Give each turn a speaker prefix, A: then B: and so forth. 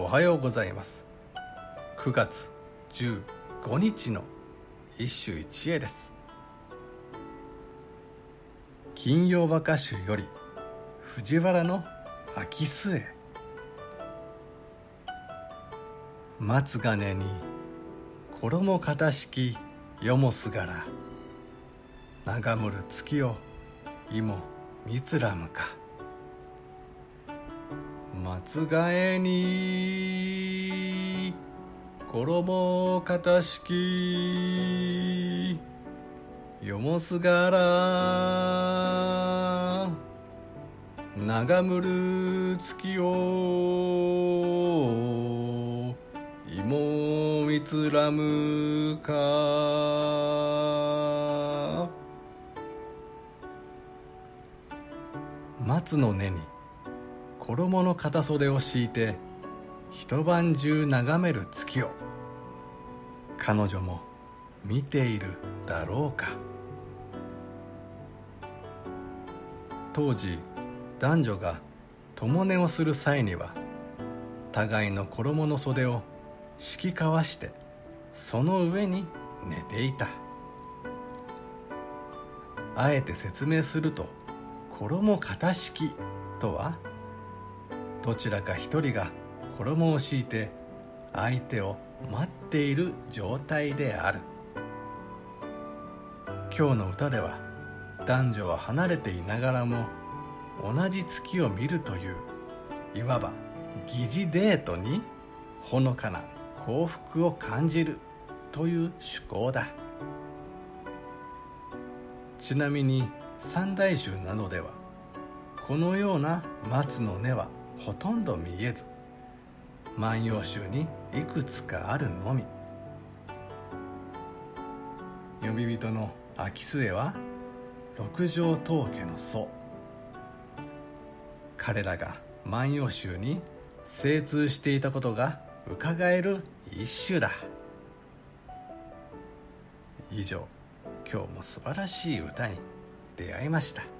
A: おはようございます。9月15日の一首一会です。金曜和歌集より藤原の秋末。松金に衣片敷よもすがら。眺むる月を芋みつらむか。松がえに衣片敷よもすがら。眺むる月を。芋みつらむか。松の根に衣の片袖を敷いて。一晩中眺める月を彼女も見ているだろうか。当時男女が共寝をする際には互いの衣の袖を敷き交わしてその上に寝ていた。あえて説明すると衣片敷とはどちらか一人が衣を敷いて相手を待っている状態である。今日の歌では男女は離れていながらも同じ月を見るといういわば疑似デートにほのかな幸福を感じるという趣向だ。ちなみに三大衆などではこのような松の根はほとんど見えず万葉集にいくつかあるのみ。呼び人の秋末は六条当家の祖。彼らが万葉集に精通していたことがうかがえる一首だ。以上今日も素晴らしい歌に出会いました。